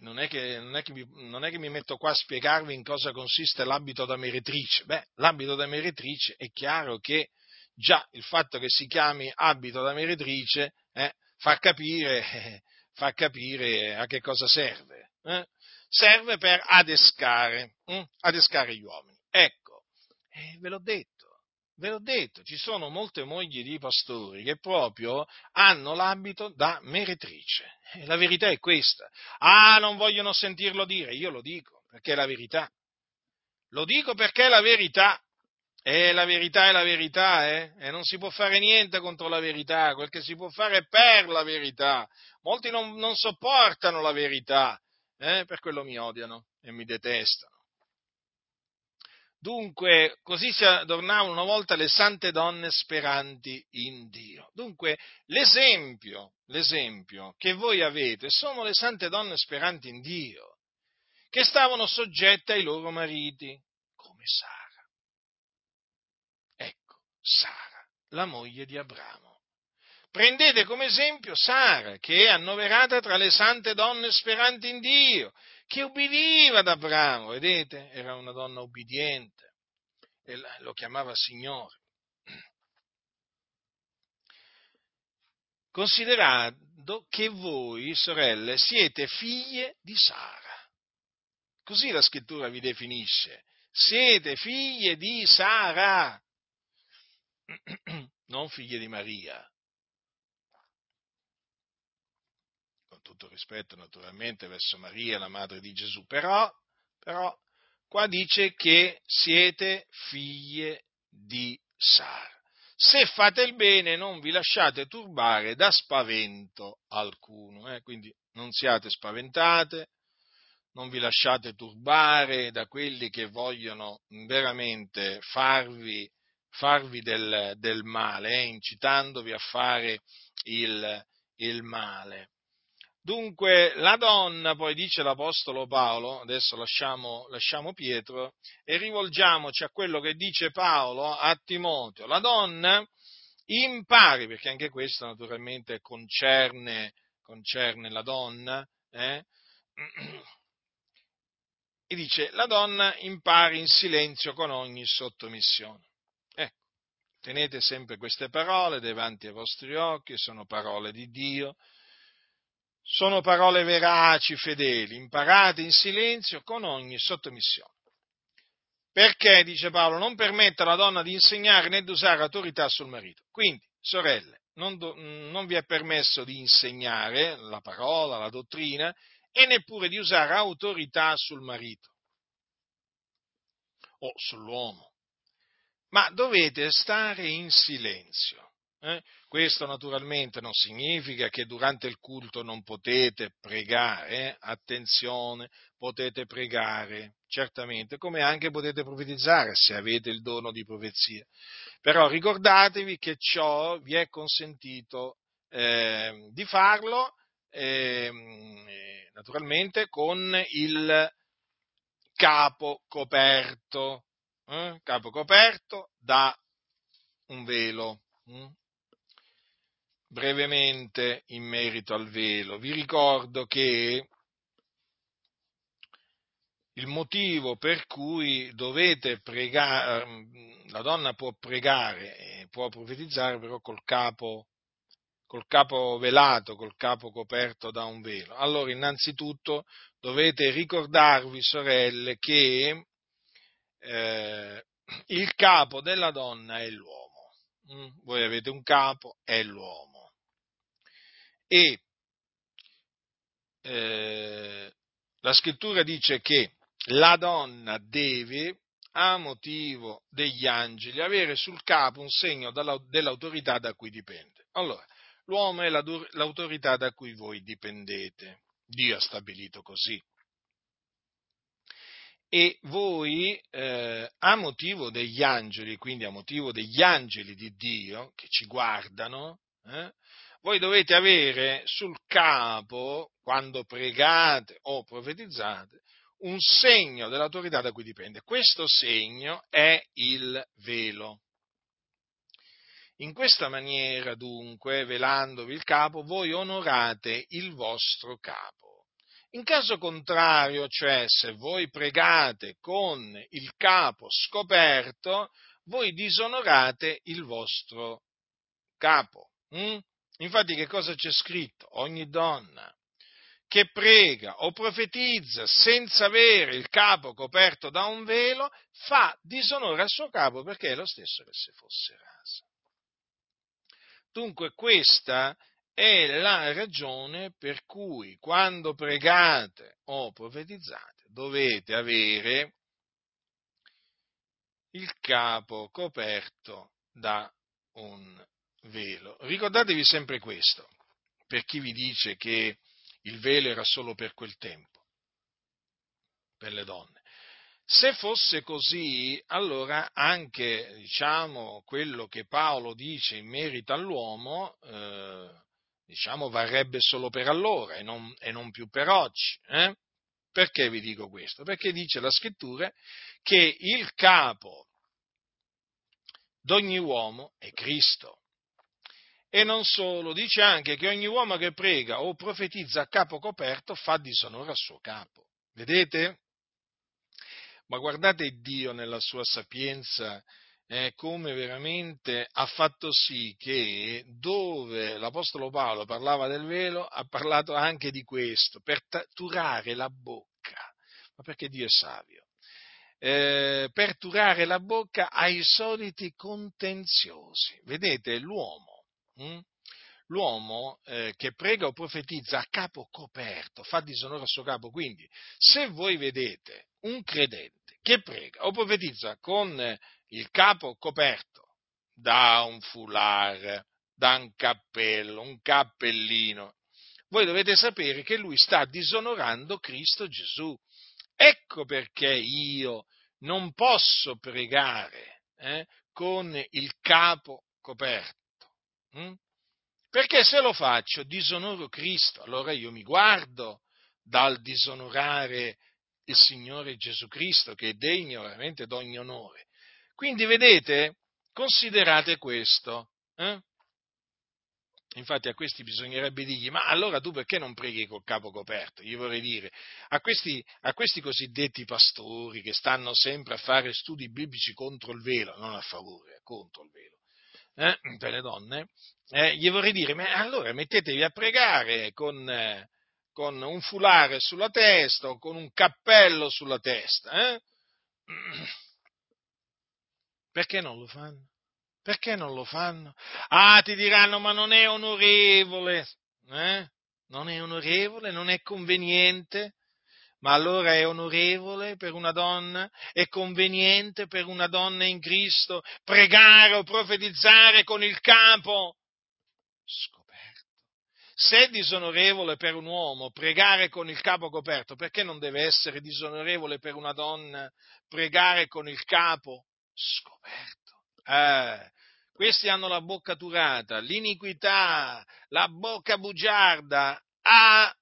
Non è, che, non, è mi, non è, che, mi, metto qua a spiegarvi in cosa consiste l'abito da meretrice. Beh, l'abito da meretrice è chiaro che già il fatto che si chiami abito da meretrice eh, fa, capire, eh, <laughs> fa, capire, a che cosa serve. Eh? Serve per adescare, hm? adescare gli uomini. Ecco, eh, ve l'ho detto, ve l'ho detto, ci sono molte mogli di pastori che proprio hanno l'abito da meretrice. Eh, la verità è questa. Ah, non vogliono sentirlo dire, io lo dico, perché è la verità. Lo dico perché è la verità. E la verità è la verità, eh? E non si può fare niente contro la verità, quel che si può fare è per la verità. Molti non, non sopportano la verità, eh? Per quello mi odiano e mi detestano. Dunque, così si adornavano una volta le sante donne speranti in Dio. Dunque, l'esempio, l'esempio che voi avete sono le sante donne speranti in Dio, che stavano soggette ai loro mariti, come Sara. Sara, la moglie di Abramo. Prendete come esempio Sara, che è annoverata tra le sante donne speranti in Dio, che ubbidiva ad Abramo, vedete? Era una donna ubbidiente e lo chiamava Signore. Considerando che voi, sorelle, siete figlie di Sara. Così la scrittura vi definisce. Siete figlie di Sara. <clears throat> non figlie di Maria. Tutto rispetto naturalmente verso Maria, la madre di Gesù, però, però Qua dice che siete figlie di Sara. Se fate il bene non vi lasciate turbare da spavento alcuno, eh? quindi non siate spaventate, non vi lasciate turbare da quelli che vogliono veramente farvi, farvi del, del, male, eh? incitandovi a fare il, il male. Dunque la donna, poi dice l'Apostolo Paolo, adesso lasciamo, lasciamo, Pietro e rivolgiamoci a quello che dice Paolo a Timoteo. La donna impari, perché anche questo naturalmente concerne, concerne la donna, eh? e dice la donna impari in silenzio con ogni sottomissione. Ecco, tenete sempre queste parole davanti ai vostri occhi, sono parole di Dio sono parole veraci, fedeli, imparate in silenzio con ogni sottomissione. Perché, dice Paolo, non permette alla donna di insegnare né di usare autorità sul marito. Quindi, sorelle, non, do, non vi è permesso di insegnare la parola, la dottrina e neppure di usare autorità sul marito o sull'uomo. Ma dovete stare in silenzio eh? Questo naturalmente non significa che durante il culto non potete pregare, eh? attenzione, potete pregare, certamente, come anche potete profetizzare se avete il dono di profezia. Però ricordatevi che ciò vi è consentito eh, di farlo ehm, naturalmente con il capo coperto, eh? capo coperto da un velo. Brevemente in merito al velo. Vi ricordo che il motivo per cui dovete pregare, ehm, la donna può pregare, può profetizzare però col capo, col capo velato, col capo coperto da un velo. Allora, innanzitutto dovete ricordarvi, sorelle, che eh, il capo della donna è l'uomo. Mm? Voi avete un capo, è l'uomo e eh, la scrittura dice che la donna deve, a motivo degli angeli, avere sul capo un segno dell'autorità da cui dipende. Allora, l'uomo è l'autorità da cui voi dipendete. Dio ha stabilito così. E voi, eh, a motivo degli angeli, quindi a motivo degli angeli di Dio che ci guardano, eh, voi dovete avere sul capo, quando pregate o profetizzate, un segno dell'autorità da cui dipende. Questo segno è il velo. In questa maniera, dunque, velandovi il capo, voi onorate il vostro capo. In caso contrario, cioè se voi pregate con il capo scoperto, voi disonorate il vostro capo. Hm? Infatti che cosa c'è scritto? Ogni donna che prega o profetizza senza avere il capo coperto da un velo fa disonore al suo capo perché è lo stesso che se fosse rasa. Dunque questa è la ragione per cui quando pregate o profetizzate dovete avere il capo coperto da un velo. Ricordatevi sempre questo, per chi vi dice che il velo era solo per quel tempo, per le donne. Se fosse così, allora anche diciamo, quello che Paolo dice in merito all'uomo, eh, diciamo, varrebbe solo per allora e non, e non più per oggi. Eh? Perché vi dico questo? Perché dice la scrittura che il capo d'ogni uomo è Cristo. E non solo, dice anche che ogni uomo che prega o profetizza a capo coperto fa disonore al suo capo. Vedete? Ma guardate Dio nella sua sapienza eh, come veramente ha fatto sì che dove l'Apostolo Paolo parlava del velo ha parlato anche di questo, per turare la bocca, ma perché Dio è savio. Eh, per turare la bocca ai soliti contenziosi. Vedete, l'uomo Mm? L'uomo eh, che prega o profetizza a capo coperto fa disonore al suo capo. Quindi, se voi vedete un credente che prega o profetizza con il capo coperto da un foulard, da un cappello, un cappellino, voi dovete sapere che lui sta disonorando Cristo Gesù. Ecco perché io non posso pregare eh, con il capo coperto. Hm? Perché se lo faccio disonoro Cristo, allora io mi guardo dal disonorare il Signore Gesù Cristo, che è degno veramente d'ogni onore. Quindi vedete, considerate questo. Eh? Infatti a questi bisognerebbe dirgli, ma allora tu perché non preghi col capo coperto? Io vorrei dire, a questi, a questi cosiddetti pastori che stanno sempre a fare studi biblici contro il velo, non a favore, contro il velo, eh, per le donne, eh, gli vorrei dire, ma allora mettetevi a pregare con, eh, con un fulare sulla testa o con un cappello sulla testa. Eh? <clears throat> Perché non lo fanno? Perché non lo fanno? Ah, ti diranno, ma non è onorevole, eh? Non è onorevole, non è conveniente. Ma allora è onorevole per una donna? È conveniente per una donna in Cristo pregare o profetizzare con il capo scoperto? Se è disonorevole per un uomo pregare con il capo coperto, perché non deve essere disonorevole per una donna pregare con il capo scoperto? Eh, questi hanno la bocca turata, l'iniquità, la bocca bugiarda, ah,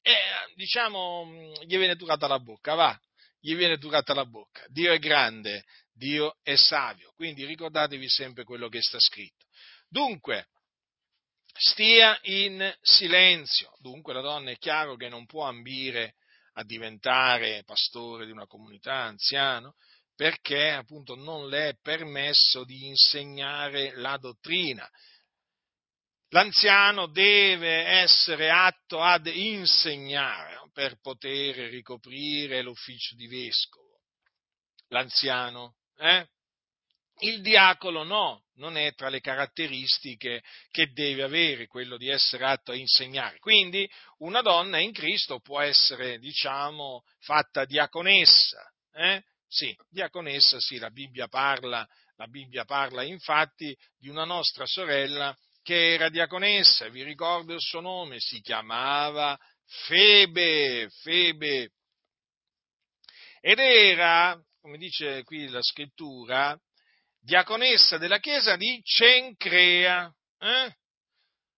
eh, diciamo, gli viene turata la bocca, va, gli viene turata la bocca. Dio è grande, Dio è savio, quindi ricordatevi sempre quello che sta scritto. Dunque, stia in silenzio. Dunque la donna è chiaro che non può ambire a diventare pastore di una comunità anziano, perché appunto non le è permesso di insegnare la dottrina. L'anziano deve essere atto ad insegnare per poter ricoprire l'ufficio di vescovo. L'anziano, eh? Il diacolo no, non è tra le caratteristiche che deve avere quello di essere atto a insegnare. Quindi una donna in Cristo può essere, diciamo, fatta diaconessa, eh? Sì, diaconessa, sì, la Bibbia parla, la Bibbia parla infatti di una nostra sorella che era diaconessa, vi ricordo il suo nome, si chiamava Febe, Febe. Ed era, come dice qui la scrittura, diaconessa della chiesa di Cencrea. Eh?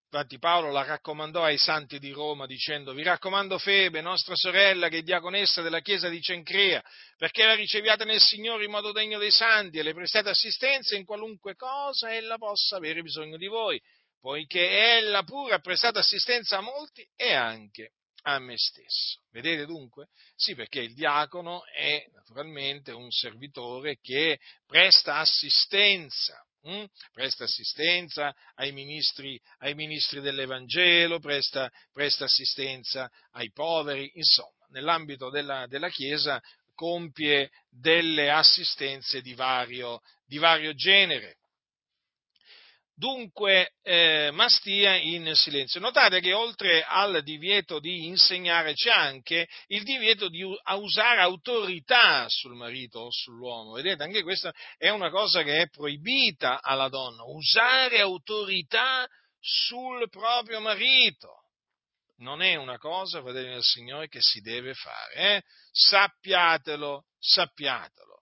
Infatti Paolo la raccomandò ai santi di Roma dicendo vi raccomando Febe, nostra sorella che è diaconessa della chiesa di Cencrea, perché la riceviate nel Signore in modo degno dei santi e le prestate assistenza in qualunque cosa ella possa avere bisogno di voi, poiché ella pure ha prestato assistenza a molti e anche a me stesso. Vedete dunque? Sì, perché il diacono è naturalmente un servitore che presta assistenza hm? presta assistenza ai ministri, ai ministri dell'Evangelo, presta, presta, assistenza ai poveri, insomma, nell'ambito della, della Chiesa compie delle assistenze di vario, di vario genere. Dunque, eh, ma stia in silenzio. Notate che oltre al divieto di insegnare c'è anche il divieto di usare autorità sul marito o sull'uomo. Vedete, anche questa è una cosa che è proibita alla donna, usare autorità sul proprio marito. Non è una cosa, fratelli del Signore, che si deve fare. Eh? Sappiatelo, sappiatelo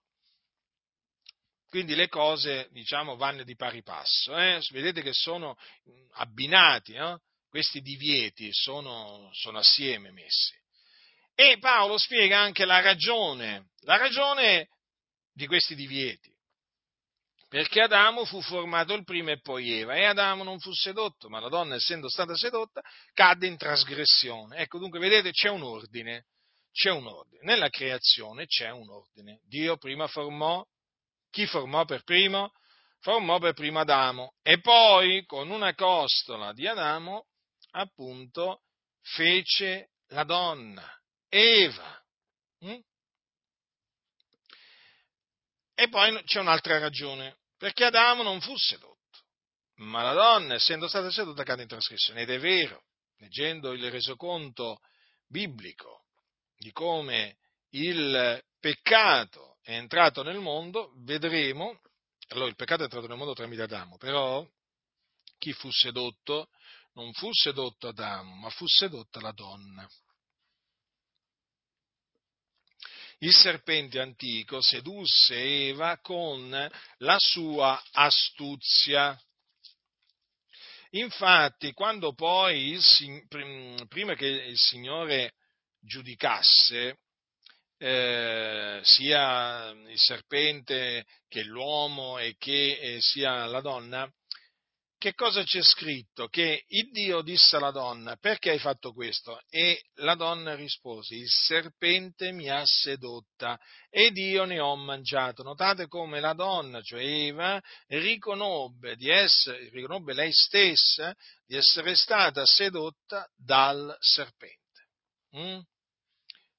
quindi le cose, diciamo, vanno di pari passo. Eh? Vedete che sono abbinati, eh? questi divieti sono, sono assieme messi. E Paolo spiega anche la ragione, la ragione di questi divieti. Perché Adamo fu formato il primo e poi Eva, e Adamo non fu sedotto, ma la donna, essendo stata sedotta, cadde in trasgressione. Ecco, dunque, vedete, c'è un ordine, c'è un ordine. Nella creazione c'è un ordine. Dio prima formò chi formò per primo? Formò per primo Adamo e poi con una costola di Adamo appunto fece la donna, Eva. Mm? E poi c'è un'altra ragione, perché Adamo non fu sedotto, ma la donna, essendo stata sedotta, cade in trasgressione. Ed è vero, leggendo il resoconto biblico di come il peccato è entrato nel mondo, vedremo, allora il peccato è entrato nel mondo tramite Adamo, però chi fu sedotto non fu sedotto Adamo, ma fu sedotta la donna. Il serpente antico sedusse Eva con la sua astuzia. Infatti, quando poi, il, prima che il Signore giudicasse, eh, sia il serpente che l'uomo e che eh, sia la donna, che cosa c'è scritto? Che il Dio disse alla donna, perché hai fatto questo? E la donna rispose, il serpente mi ha sedotta ed io ne ho mangiato. Notate come la donna, cioè Eva, riconobbe, di essere, riconobbe lei stessa di essere stata sedotta dal serpente. Mm?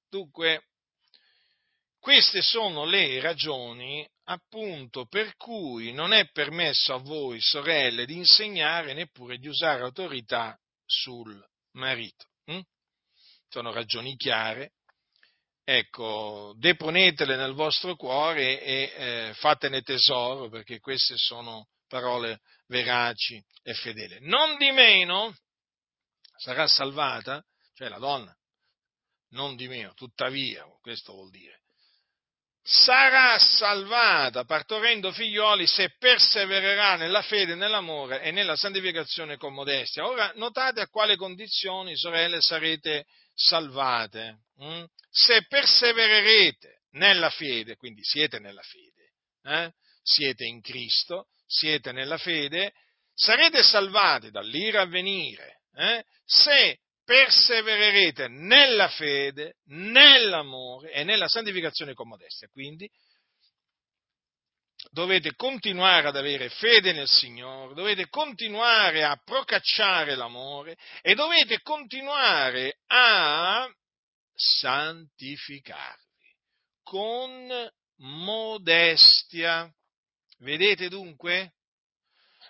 Dunque, queste sono le ragioni appunto per cui non è permesso a voi, sorelle, di insegnare neppure di usare autorità sul marito. Hm? Sono ragioni chiare. Ecco, deponetele nel vostro cuore e eh, fatene tesoro, perché queste sono parole veraci e fedeli. Non di meno sarà salvata, cioè la donna, non di meno, tuttavia, questo vuol dire, sarà salvata partorendo figlioli se persevererà nella fede, nell'amore e nella santificazione con modestia. Ora notate a quale condizioni, sorelle, sarete salvate. Hm? Se persevererete nella fede, quindi siete nella fede, eh? siete in Cristo, siete nella fede, sarete salvati dall'ira a venire. Eh? Se persevererete nella fede, nell'amore e nella santificazione con modestia. Quindi dovete continuare ad avere fede nel Signore, dovete continuare a procacciare l'amore e dovete continuare a santificarvi con modestia. Vedete dunque?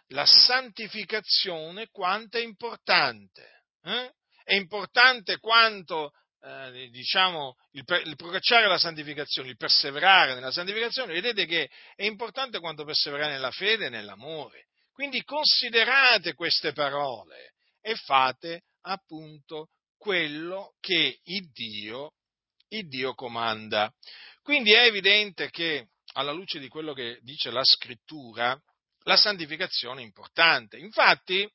La santificazione quanto è importante. Eh? È importante quanto eh, diciamo, il, il procacciare la santificazione, il perseverare nella santificazione, vedete che è importante quanto perseverare nella fede e nell'amore. Quindi considerate queste parole e fate appunto quello che il Dio, il Dio comanda. Quindi è evidente che alla luce di quello che dice la scrittura, la santificazione è importante. Infatti,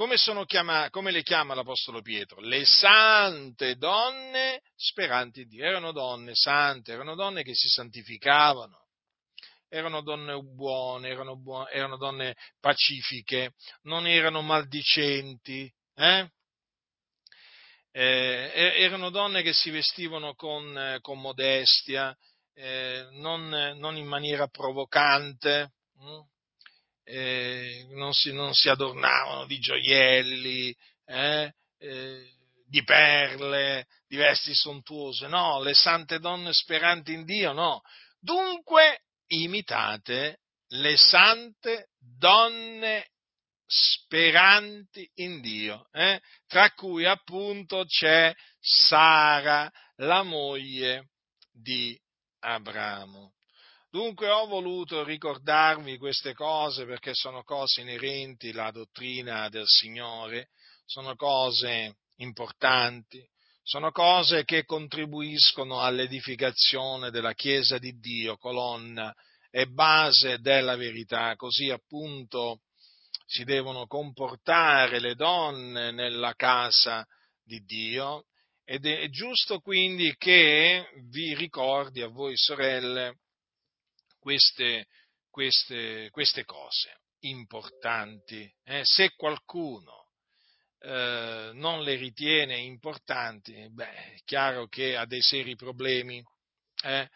come, chiama, come, le chiama l'Apostolo Pietro? Le sante donne speranti in Dio. Erano donne sante, erano donne che si santificavano, erano donne buone, erano, buone, erano donne pacifiche, non erano maldicenti, eh? Eh, erano donne che si vestivano con, con modestia, eh, non, non, in maniera provocante. Hm? Eh, non, si, non, si, adornavano di gioielli, eh, eh, di perle, di vesti sontuose, no, le sante donne speranti in Dio, no. Dunque imitate le sante donne speranti in Dio, eh? tra cui appunto c'è Sara, la moglie di Abramo. Dunque ho voluto ricordarvi queste cose perché sono cose inerenti alla dottrina del Signore, sono cose importanti, sono cose che contribuiscono all'edificazione della Chiesa di Dio, colonna e base della verità, così appunto si devono comportare le donne nella casa di Dio ed è giusto quindi che vi ricordi a voi sorelle queste, queste, queste cose importanti. Eh? Se qualcuno eh, non le ritiene importanti, beh, è chiaro che ha dei seri problemi, eh?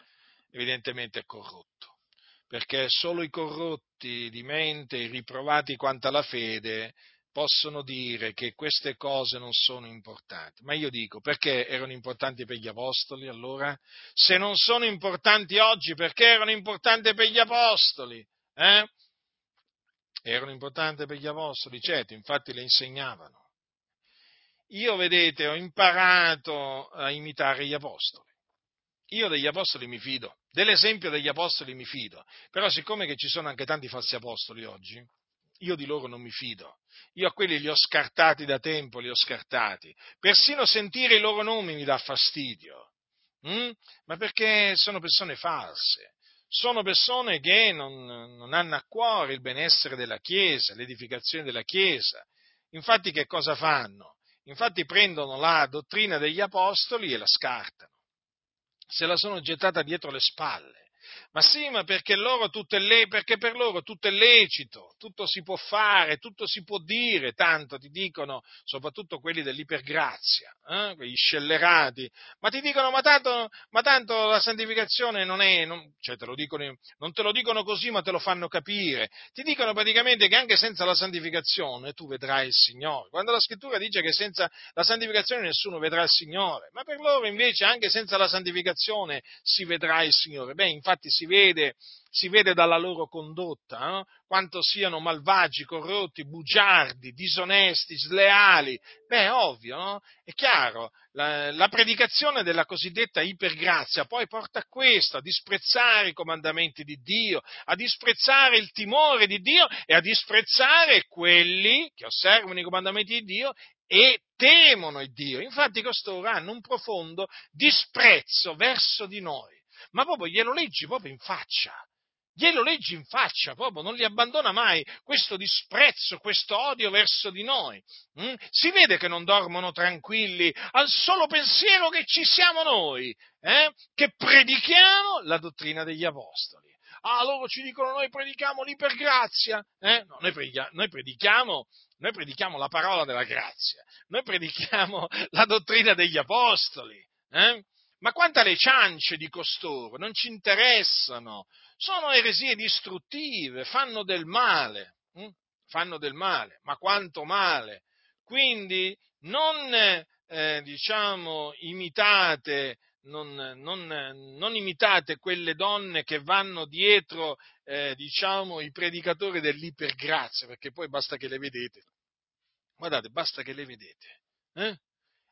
evidentemente è corrotto, perché solo i corrotti di mente, i riprovati quanto alla fede, possono dire che queste cose non sono importanti. Ma io dico, perché erano importanti per gli apostoli allora? Se non sono importanti oggi, perché erano importanti per gli apostoli? Eh? Erano importanti per gli apostoli, certo, infatti le insegnavano. Io, vedete, ho imparato a imitare gli apostoli. io degli apostoli mi fido, dell'esempio degli apostoli mi fido, però siccome che ci sono anche tanti falsi apostoli oggi, io di loro non mi fido. Io a quelli li ho scartati da tempo, li ho scartati. Persino sentire i loro nomi mi dà fastidio. Mm? Ma perché sono persone false. Sono persone che non, non hanno a cuore il benessere della Chiesa, l'edificazione della Chiesa. Infatti che cosa fanno? Infatti prendono la dottrina degli apostoli e la scartano. Se la sono gettata dietro le spalle ma sì, ma perché, loro le, perché per loro tutto è lecito, tutto si può fare, tutto si può dire, tanto ti dicono, soprattutto quelli dell'ipergrazia, eh, quegli scellerati, ma ti dicono, ma tanto, ma tanto la santificazione non è, non, cioè te dicono, non te lo dicono così, ma te lo fanno capire, ti dicono praticamente che anche senza la santificazione tu vedrai il Signore, quando la scrittura dice che senza la santificazione nessuno vedrà il Signore, ma per loro invece anche senza la santificazione si vedrà il Signore, beh, infatti si vede, si vede dalla loro condotta eh? quanto siano malvagi, corrotti, bugiardi, disonesti, sleali. Beh, ovvio, no? È chiaro, la, la, predicazione della cosiddetta ipergrazia poi porta a questo, a disprezzare i comandamenti di Dio, a disprezzare il timore di Dio e a disprezzare quelli che osservano i comandamenti di Dio e temono il Dio. Infatti costoro hanno un profondo disprezzo verso di noi ma proprio glielo leggi proprio in faccia. Glielo leggi in faccia, proprio non li abbandona mai questo disprezzo, questo odio verso di noi. Mm? Si vede che non dormono tranquilli al solo pensiero che ci siamo noi, eh? che predichiamo la dottrina degli apostoli. Ah, loro ci dicono noi predichiamo l'ipergrazia. Eh? No, noi, predichiamo, noi, predichiamo, noi predichiamo la parola della grazia, noi predichiamo <laughs> la dottrina degli apostoli. Eh? Ma quanto alle ciance di costoro, non ci interessano, sono eresie distruttive, fanno del male, hm? fanno del male, ma quanto male. Quindi non, eh, diciamo, imitate, non, non, non, imitate quelle donne che vanno dietro, eh, diciamo, i predicatori dell'ipergrazia, perché poi basta che le vedete. Guardate, basta che le vedete. Eh?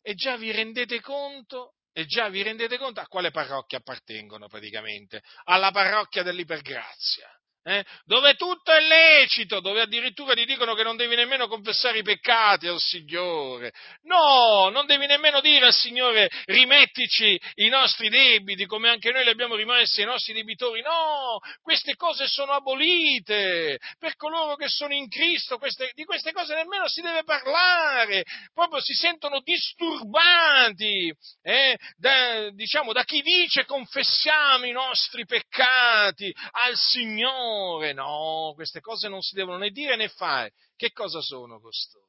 E già vi rendete conto e già vi rendete conto a quale parrocchia appartengono praticamente? Alla parrocchia dell'ipergrazia eh? dove tutto è lecito, dove addirittura ti dicono che non devi nemmeno confessare i peccati al Signore. No, non devi nemmeno dire al Signore rimettici i nostri debiti come anche noi li abbiamo rimessi ai nostri debitori. No, queste cose sono abolite per coloro che sono in Cristo, queste, di queste cose nemmeno si deve parlare, proprio si sentono disturbati eh? da, diciamo, da chi dice confessiamo i nostri peccati al Signore amore, no, queste cose non si devono né dire né fare. Che cosa sono costoro?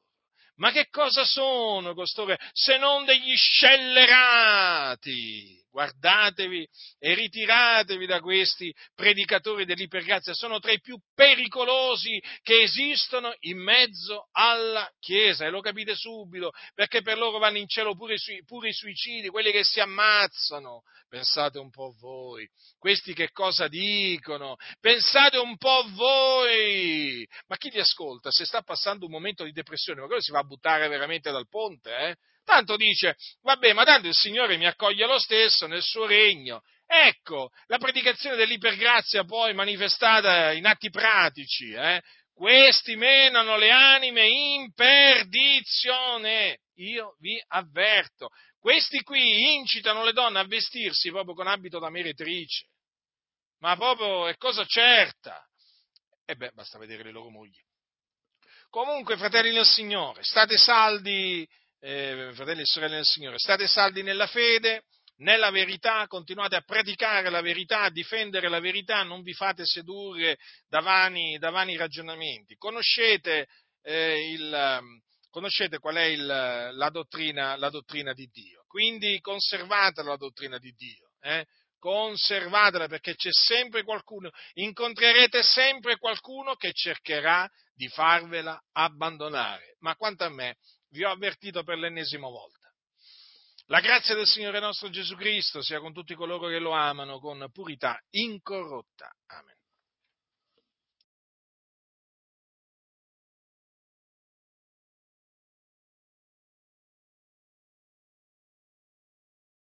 Ma che cosa sono costoro se non degli scellerati? Guardatevi e ritiratevi da questi predicatori dell'ipergrazia, sono tra i più pericolosi che esistono in mezzo alla Chiesa e lo capite subito, perché per loro vanno in cielo pure, pure i suicidi, quelli che si ammazzano. Pensate un po' voi, questi che cosa dicono? Pensate un po' voi! Ma chi li ascolta? Se sta passando un momento di depressione, ma quello si va a buttare veramente dal ponte, eh? Tanto dice, vabbè, ma tanto il Signore mi accoglie lo stesso nel suo regno. Ecco, la predicazione dell'ipergrazia poi manifestata in atti pratici, eh? questi menano le anime in perdizione. Io vi avverto, questi qui incitano le donne a vestirsi proprio con abito da meretrice, ma proprio è cosa certa. E beh, basta vedere le loro mogli. Comunque, fratelli del Signore, state saldi eh, fratelli e sorelle del Signore, state saldi nella fede, nella verità, continuate a praticare la verità, a difendere la verità, non vi fate sedurre da vani, da vani ragionamenti. Conoscete, eh, il, conoscete qual è il, la, dottrina, la, dottrina, di Dio, quindi conservate la dottrina di Dio. Eh? Conservatela perché c'è sempre qualcuno, incontrerete sempre qualcuno che cercherà di farvela abbandonare. Ma quanto a me, vi ho avvertito per l'ennesima volta. La grazia del Signore nostro Gesù Cristo sia con tutti coloro che lo amano con purità incorrotta. Amen.